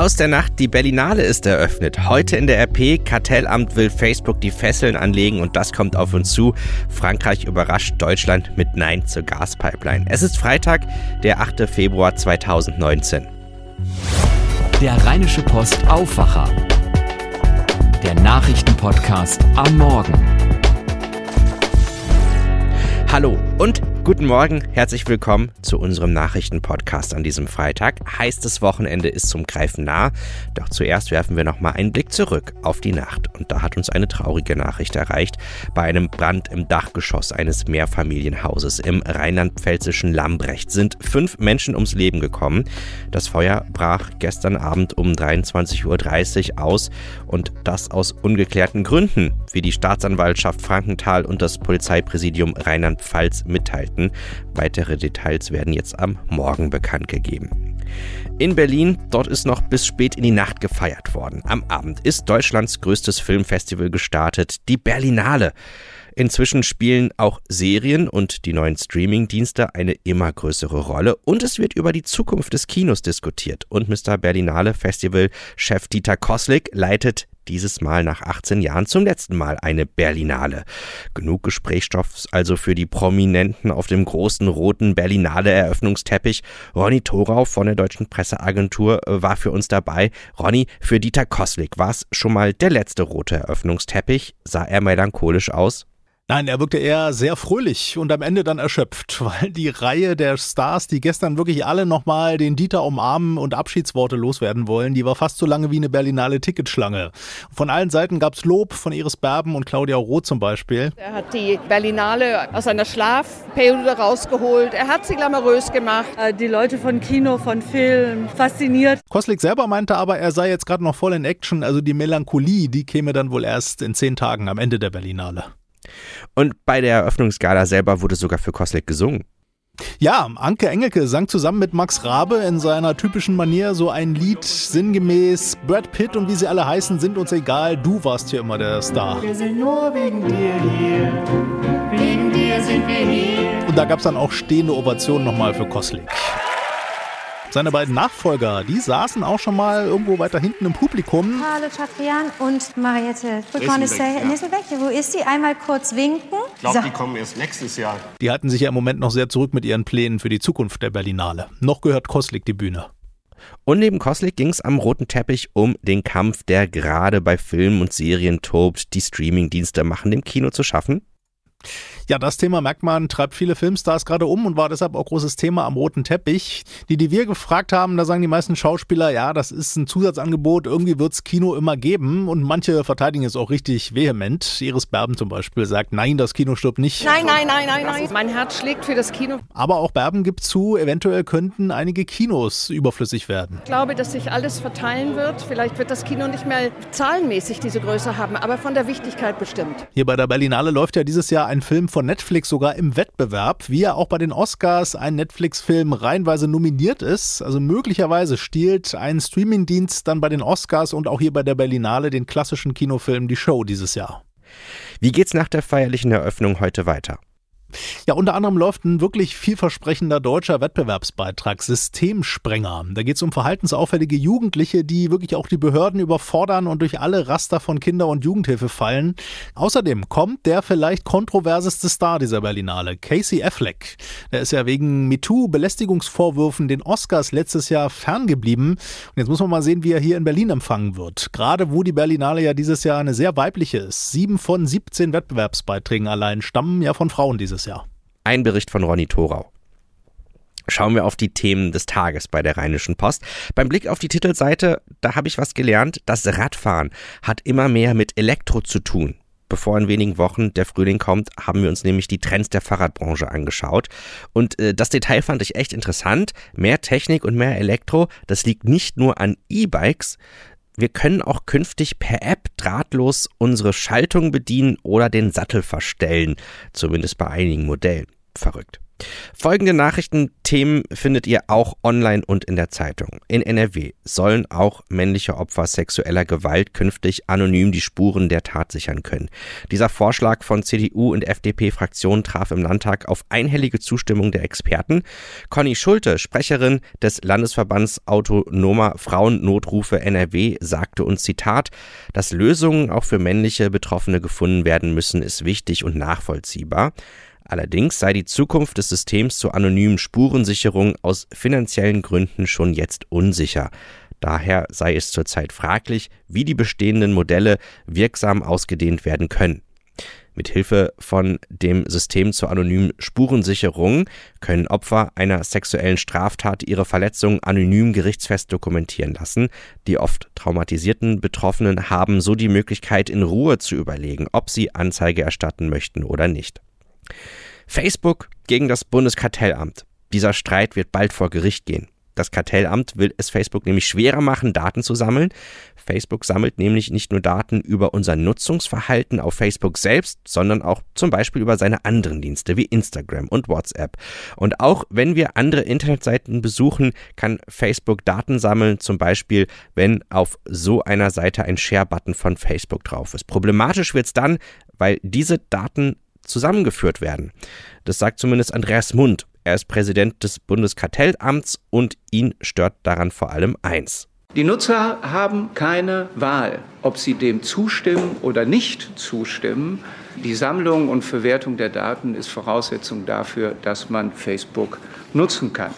Aus der Nacht, die Berlinale ist eröffnet. Heute in der RP, Kartellamt will Facebook die Fesseln anlegen und das kommt auf uns zu. Frankreich überrascht Deutschland mit Nein zur Gaspipeline. Es ist Freitag, der 8. Februar 2019. Der Rheinische Post Aufwacher. Der Nachrichtenpodcast am Morgen. Hallo und Guten Morgen, herzlich willkommen zu unserem Nachrichtenpodcast an diesem Freitag. Heißes Wochenende ist zum Greifen nah, doch zuerst werfen wir nochmal einen Blick zurück auf die Nacht. Und da hat uns eine traurige Nachricht erreicht. Bei einem Brand im Dachgeschoss eines Mehrfamilienhauses im rheinland-pfälzischen Lambrecht sind fünf Menschen ums Leben gekommen. Das Feuer brach gestern Abend um 23.30 Uhr aus und das aus ungeklärten Gründen, wie die Staatsanwaltschaft Frankenthal und das Polizeipräsidium Rheinland-Pfalz mitteilten. Minuten. Weitere Details werden jetzt am Morgen bekannt gegeben. In Berlin, dort ist noch bis spät in die Nacht gefeiert worden. Am Abend ist Deutschlands größtes Filmfestival gestartet, die Berlinale. Inzwischen spielen auch Serien und die neuen Streamingdienste eine immer größere Rolle und es wird über die Zukunft des Kinos diskutiert. Und Mr. Berlinale Festival Chef Dieter Koslik leitet dieses Mal nach 18 Jahren zum letzten Mal eine Berlinale. Genug Gesprächsstoff also für die Prominenten auf dem großen roten Berlinale Eröffnungsteppich. Ronny Thorau von der Deutschen Presseagentur äh, war für uns dabei. Ronny, für Dieter Koslik war es schon mal der letzte rote Eröffnungsteppich. Sah er melancholisch aus? Nein, er wirkte eher sehr fröhlich und am Ende dann erschöpft, weil die Reihe der Stars, die gestern wirklich alle nochmal den Dieter umarmen und Abschiedsworte loswerden wollen, die war fast so lange wie eine Berlinale Ticketschlange. Von allen Seiten gab's Lob von Iris Berben und Claudia Roth zum Beispiel. Er hat die Berlinale aus einer Schlafperiode rausgeholt. Er hat sie glamourös gemacht. Äh, die Leute von Kino, von Film, fasziniert. Koslik selber meinte aber, er sei jetzt gerade noch voll in Action, also die Melancholie, die käme dann wohl erst in zehn Tagen am Ende der Berlinale. Und bei der Eröffnungsgala selber wurde sogar für Koslik gesungen. Ja, Anke Engelke sang zusammen mit Max Rabe in seiner typischen Manier so ein Lied sinngemäß Brad Pitt und wie sie alle heißen, sind uns egal, du warst hier immer der Star. Wir sind nur wegen dir hier, wegen dir sind wir hier. Und da gab es dann auch stehende Ovationen nochmal für Koslik. Seine beiden Nachfolger, die saßen auch schon mal irgendwo weiter hinten im Publikum. Hallo Chatrian und Mariette Nisselbeck. Ja. Wo ist sie? Einmal kurz winken. Ich glaube, so. die kommen erst nächstes Jahr. Die halten sich ja im Moment noch sehr zurück mit ihren Plänen für die Zukunft der Berlinale. Noch gehört Koslik die Bühne. Und neben Koslik ging es am roten Teppich um den Kampf, der gerade bei Filmen und Serien tobt. Die Streamingdienste machen dem Kino zu schaffen. Ja, das Thema merkt man, treibt viele Filmstars gerade um und war deshalb auch großes Thema am roten Teppich. Die, die wir gefragt haben, da sagen die meisten Schauspieler, ja, das ist ein Zusatzangebot, irgendwie wird's Kino immer geben und manche verteidigen es auch richtig vehement. Iris Berben zum Beispiel sagt, nein, das Kino stirbt nicht. Nein, nein, nein, nein, nein. Mein Herz schlägt für das Kino. Aber auch Berben gibt zu, eventuell könnten einige Kinos überflüssig werden. Ich glaube, dass sich alles verteilen wird. Vielleicht wird das Kino nicht mehr zahlenmäßig diese Größe haben, aber von der Wichtigkeit bestimmt. Hier bei der Berlinale läuft ja dieses Jahr ein Film von Netflix sogar im Wettbewerb, wie ja auch bei den Oscars ein Netflix-Film reihenweise nominiert ist. Also möglicherweise stiehlt ein Streamingdienst dann bei den Oscars und auch hier bei der Berlinale den klassischen Kinofilm Die Show dieses Jahr. Wie geht's nach der feierlichen Eröffnung heute weiter? Ja, unter anderem läuft ein wirklich vielversprechender deutscher Wettbewerbsbeitrag Systemsprenger. Da geht es um verhaltensauffällige Jugendliche, die wirklich auch die Behörden überfordern und durch alle Raster von Kinder- und Jugendhilfe fallen. Außerdem kommt der vielleicht kontroverseste Star dieser Berlinale, Casey Affleck. Der ist ja wegen MeToo-Belästigungsvorwürfen den Oscars letztes Jahr ferngeblieben. Und jetzt muss man mal sehen, wie er hier in Berlin empfangen wird. Gerade wo die Berlinale ja dieses Jahr eine sehr weibliche ist. Sieben von 17 Wettbewerbsbeiträgen allein stammen ja von Frauen dieses Jahr. Ein Bericht von Ronny Thorau. Schauen wir auf die Themen des Tages bei der Rheinischen Post. Beim Blick auf die Titelseite, da habe ich was gelernt. Das Radfahren hat immer mehr mit Elektro zu tun. Bevor in wenigen Wochen der Frühling kommt, haben wir uns nämlich die Trends der Fahrradbranche angeschaut. Und äh, das Detail fand ich echt interessant. Mehr Technik und mehr Elektro, das liegt nicht nur an E-Bikes, wir können auch künftig per App drahtlos unsere Schaltung bedienen oder den Sattel verstellen, zumindest bei einigen Modellen. Verrückt. Folgende Nachrichtenthemen findet ihr auch online und in der Zeitung. In NRW sollen auch männliche Opfer sexueller Gewalt künftig anonym die Spuren der Tat sichern können. Dieser Vorschlag von CDU und FDP-Fraktionen traf im Landtag auf einhellige Zustimmung der Experten. Conny Schulte, Sprecherin des Landesverbands Autonomer Frauennotrufe NRW, sagte uns Zitat, dass Lösungen auch für männliche Betroffene gefunden werden müssen, ist wichtig und nachvollziehbar. Allerdings sei die Zukunft des Systems zur anonymen Spurensicherung aus finanziellen Gründen schon jetzt unsicher. Daher sei es zurzeit fraglich, wie die bestehenden Modelle wirksam ausgedehnt werden können. Mithilfe von dem System zur anonymen Spurensicherung können Opfer einer sexuellen Straftat ihre Verletzungen anonym gerichtsfest dokumentieren lassen. Die oft traumatisierten Betroffenen haben so die Möglichkeit, in Ruhe zu überlegen, ob sie Anzeige erstatten möchten oder nicht. Facebook gegen das Bundeskartellamt. Dieser Streit wird bald vor Gericht gehen. Das Kartellamt will es Facebook nämlich schwerer machen, Daten zu sammeln. Facebook sammelt nämlich nicht nur Daten über unser Nutzungsverhalten auf Facebook selbst, sondern auch zum Beispiel über seine anderen Dienste wie Instagram und WhatsApp. Und auch wenn wir andere Internetseiten besuchen, kann Facebook Daten sammeln, zum Beispiel wenn auf so einer Seite ein Share-Button von Facebook drauf ist. Problematisch wird es dann, weil diese Daten zusammengeführt werden. Das sagt zumindest Andreas Mund. Er ist Präsident des Bundeskartellamts und ihn stört daran vor allem eins. Die Nutzer haben keine Wahl, ob sie dem zustimmen oder nicht zustimmen. Die Sammlung und Verwertung der Daten ist Voraussetzung dafür, dass man Facebook nutzen kann.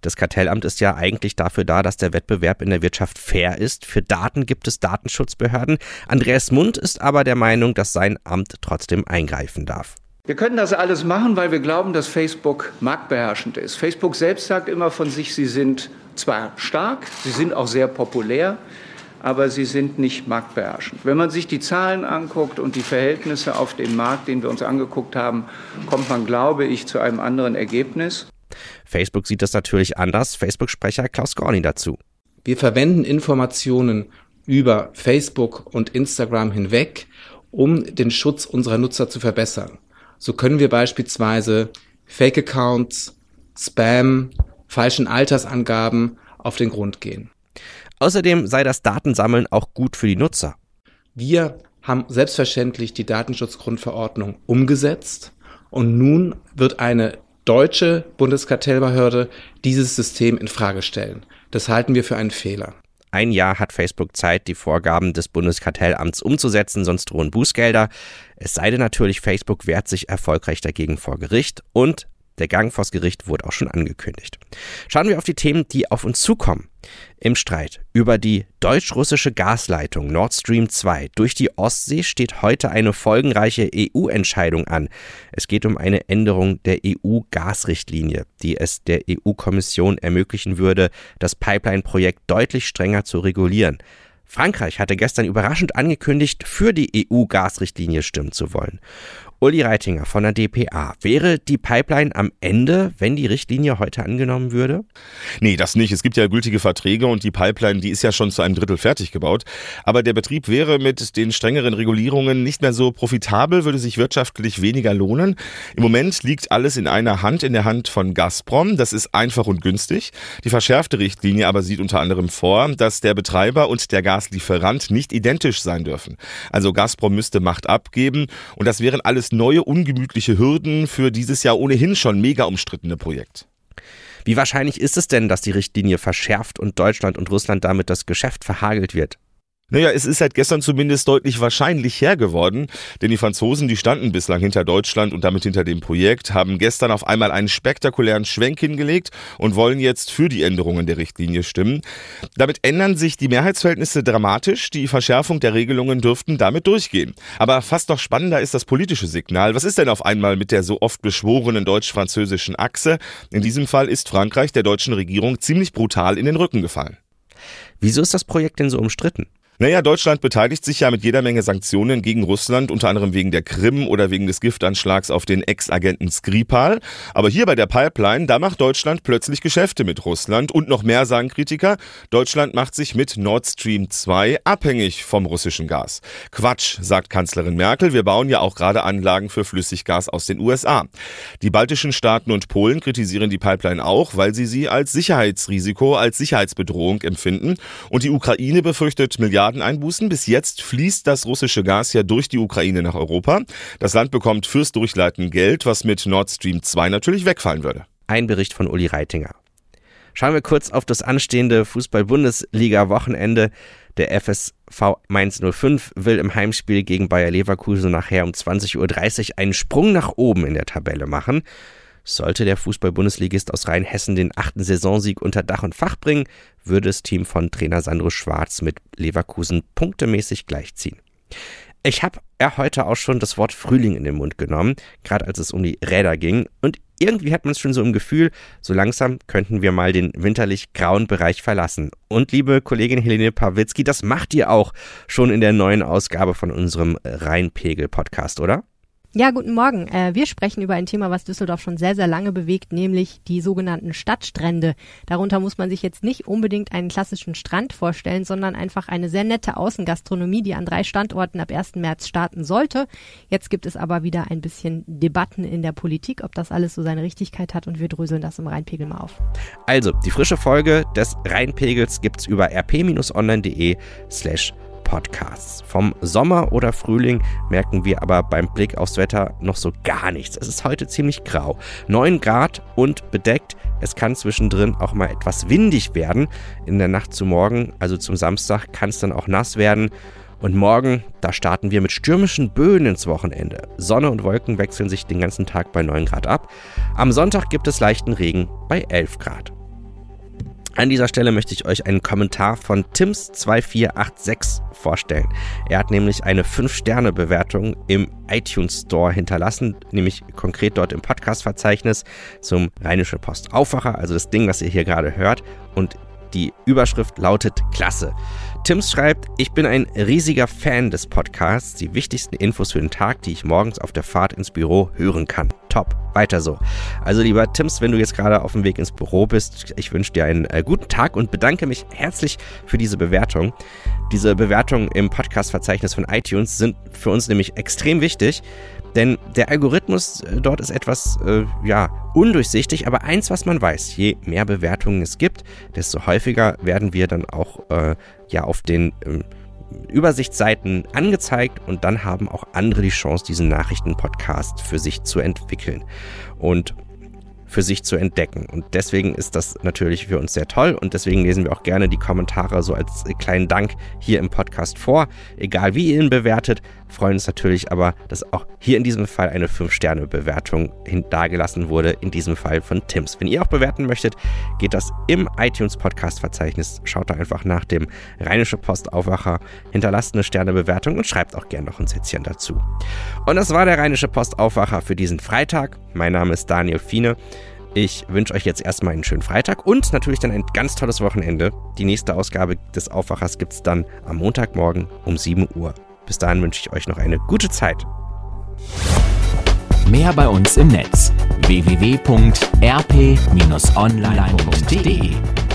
Das Kartellamt ist ja eigentlich dafür da, dass der Wettbewerb in der Wirtschaft fair ist. Für Daten gibt es Datenschutzbehörden. Andreas Mund ist aber der Meinung, dass sein Amt trotzdem eingreifen darf. Wir können das alles machen, weil wir glauben, dass Facebook marktbeherrschend ist. Facebook selbst sagt immer von sich, sie sind zwar stark, sie sind auch sehr populär, aber sie sind nicht marktbeherrschend. Wenn man sich die Zahlen anguckt und die Verhältnisse auf dem Markt, den wir uns angeguckt haben, kommt man, glaube ich, zu einem anderen Ergebnis. Facebook sieht das natürlich anders. Facebook-Sprecher Klaus Gorni dazu. Wir verwenden Informationen über Facebook und Instagram hinweg, um den Schutz unserer Nutzer zu verbessern. So können wir beispielsweise Fake-Accounts, Spam, falschen Altersangaben auf den Grund gehen. Außerdem sei das Datensammeln auch gut für die Nutzer. Wir haben selbstverständlich die Datenschutzgrundverordnung umgesetzt und nun wird eine deutsche Bundeskartellbehörde dieses System in Frage stellen. Das halten wir für einen Fehler. Ein Jahr hat Facebook Zeit, die Vorgaben des Bundeskartellamts umzusetzen, sonst drohen Bußgelder. Es sei denn natürlich, Facebook wehrt sich erfolgreich dagegen vor Gericht und der Gang vors Gericht wurde auch schon angekündigt. Schauen wir auf die Themen, die auf uns zukommen. Im Streit über die deutsch-russische Gasleitung Nord Stream 2 durch die Ostsee steht heute eine folgenreiche EU-Entscheidung an. Es geht um eine Änderung der EU-Gasrichtlinie, die es der EU-Kommission ermöglichen würde, das Pipeline-Projekt deutlich strenger zu regulieren. Frankreich hatte gestern überraschend angekündigt, für die EU-Gasrichtlinie stimmen zu wollen. Uli Reitinger von der DPA. Wäre die Pipeline am Ende, wenn die Richtlinie heute angenommen würde? Nee, das nicht. Es gibt ja gültige Verträge und die Pipeline, die ist ja schon zu einem Drittel fertig gebaut. Aber der Betrieb wäre mit den strengeren Regulierungen nicht mehr so profitabel, würde sich wirtschaftlich weniger lohnen. Im Moment liegt alles in einer Hand, in der Hand von Gazprom. Das ist einfach und günstig. Die verschärfte Richtlinie aber sieht unter anderem vor, dass der Betreiber und der Gaslieferant nicht identisch sein dürfen. Also Gazprom müsste Macht abgeben und das wären alles es neue ungemütliche Hürden für dieses Jahr ohnehin schon mega umstrittene Projekt. Wie wahrscheinlich ist es denn, dass die Richtlinie verschärft und Deutschland und Russland damit das Geschäft verhagelt wird? Naja, es ist seit gestern zumindest deutlich wahrscheinlicher geworden, denn die Franzosen, die standen bislang hinter Deutschland und damit hinter dem Projekt, haben gestern auf einmal einen spektakulären Schwenk hingelegt und wollen jetzt für die Änderungen der Richtlinie stimmen. Damit ändern sich die Mehrheitsverhältnisse dramatisch, die Verschärfung der Regelungen dürften damit durchgehen. Aber fast noch spannender ist das politische Signal. Was ist denn auf einmal mit der so oft beschworenen deutsch-französischen Achse? In diesem Fall ist Frankreich der deutschen Regierung ziemlich brutal in den Rücken gefallen. Wieso ist das Projekt denn so umstritten? Naja, Deutschland beteiligt sich ja mit jeder Menge Sanktionen gegen Russland, unter anderem wegen der Krim oder wegen des Giftanschlags auf den Ex-Agenten Skripal. Aber hier bei der Pipeline, da macht Deutschland plötzlich Geschäfte mit Russland. Und noch mehr sagen Kritiker, Deutschland macht sich mit Nord Stream 2 abhängig vom russischen Gas. Quatsch, sagt Kanzlerin Merkel, wir bauen ja auch gerade Anlagen für Flüssiggas aus den USA. Die baltischen Staaten und Polen kritisieren die Pipeline auch, weil sie sie als Sicherheitsrisiko, als Sicherheitsbedrohung empfinden. Und die Ukraine befürchtet Milliarden Milliardeneinbußen. Bis jetzt fließt das russische Gas ja durch die Ukraine nach Europa. Das Land bekommt fürs Durchleiten Geld, was mit Nord Stream 2 natürlich wegfallen würde. Ein Bericht von Uli Reitinger. Schauen wir kurz auf das anstehende Fußball-Bundesliga-Wochenende. Der FSV Mainz 05 will im Heimspiel gegen Bayer Leverkusen nachher um 20.30 Uhr einen Sprung nach oben in der Tabelle machen. Sollte der Fußball-Bundesligist aus Rheinhessen den achten Saisonsieg unter Dach und Fach bringen, würde das Team von Trainer Sandro Schwarz mit Leverkusen punktemäßig gleichziehen. Ich habe ja heute auch schon das Wort Frühling in den Mund genommen, gerade als es um die Räder ging. Und irgendwie hat man es schon so im Gefühl, so langsam könnten wir mal den winterlich grauen Bereich verlassen. Und liebe Kollegin Helene Pawlitzki, das macht ihr auch schon in der neuen Ausgabe von unserem Rheinpegel-Podcast, oder? Ja, guten Morgen. Äh, wir sprechen über ein Thema, was Düsseldorf schon sehr, sehr lange bewegt, nämlich die sogenannten Stadtstrände. Darunter muss man sich jetzt nicht unbedingt einen klassischen Strand vorstellen, sondern einfach eine sehr nette Außengastronomie, die an drei Standorten ab 1. März starten sollte. Jetzt gibt es aber wieder ein bisschen Debatten in der Politik, ob das alles so seine Richtigkeit hat und wir dröseln das im Rheinpegel mal auf. Also, die frische Folge des Rheinpegels gibt's über rp-online.de slash Podcasts. Vom Sommer oder Frühling merken wir aber beim Blick aufs Wetter noch so gar nichts. Es ist heute ziemlich grau. 9 Grad und bedeckt. Es kann zwischendrin auch mal etwas windig werden. In der Nacht zu morgen, also zum Samstag, kann es dann auch nass werden. Und morgen, da starten wir mit stürmischen Böen ins Wochenende. Sonne und Wolken wechseln sich den ganzen Tag bei 9 Grad ab. Am Sonntag gibt es leichten Regen bei 11 Grad. An dieser Stelle möchte ich euch einen Kommentar von Tims2486 vorstellen. Er hat nämlich eine 5-Sterne-Bewertung im iTunes Store hinterlassen, nämlich konkret dort im Podcast-Verzeichnis zum Rheinische Post Aufwacher, also das Ding, was ihr hier gerade hört. Und die Überschrift lautet Klasse. Tims schreibt, ich bin ein riesiger Fan des Podcasts, die wichtigsten Infos für den Tag, die ich morgens auf der Fahrt ins Büro hören kann. Top, weiter so. Also lieber Tims, wenn du jetzt gerade auf dem Weg ins Büro bist, ich wünsche dir einen äh, guten Tag und bedanke mich herzlich für diese Bewertung. Diese Bewertungen im Podcast-Verzeichnis von iTunes sind für uns nämlich extrem wichtig, denn der Algorithmus äh, dort ist etwas, äh, ja, undurchsichtig, aber eins, was man weiß, je mehr Bewertungen es gibt, desto häufiger werden wir dann auch, äh, ja, auf den äh, Übersichtsseiten angezeigt und dann haben auch andere die Chance, diesen Nachrichtenpodcast für sich zu entwickeln. Und für sich zu entdecken. Und deswegen ist das natürlich für uns sehr toll und deswegen lesen wir auch gerne die Kommentare so als kleinen Dank hier im Podcast vor. Egal wie ihr ihn bewertet, freuen uns natürlich aber, dass auch hier in diesem Fall eine 5-Sterne-Bewertung dargelassen wurde, in diesem Fall von Tims. Wenn ihr auch bewerten möchtet, geht das im iTunes-Podcast-Verzeichnis. Schaut da einfach nach dem Rheinische Postaufwacher, hinterlasst eine Sternebewertung und schreibt auch gerne noch ein Sätzchen dazu. Und das war der Rheinische Postaufwacher für diesen Freitag. Mein Name ist Daniel Fiene. Ich wünsche euch jetzt erstmal einen schönen Freitag und natürlich dann ein ganz tolles Wochenende. Die nächste Ausgabe des Aufwachers gibt es dann am Montagmorgen um 7 Uhr. Bis dahin wünsche ich euch noch eine gute Zeit. Mehr bei uns im Netz www.rp-online.de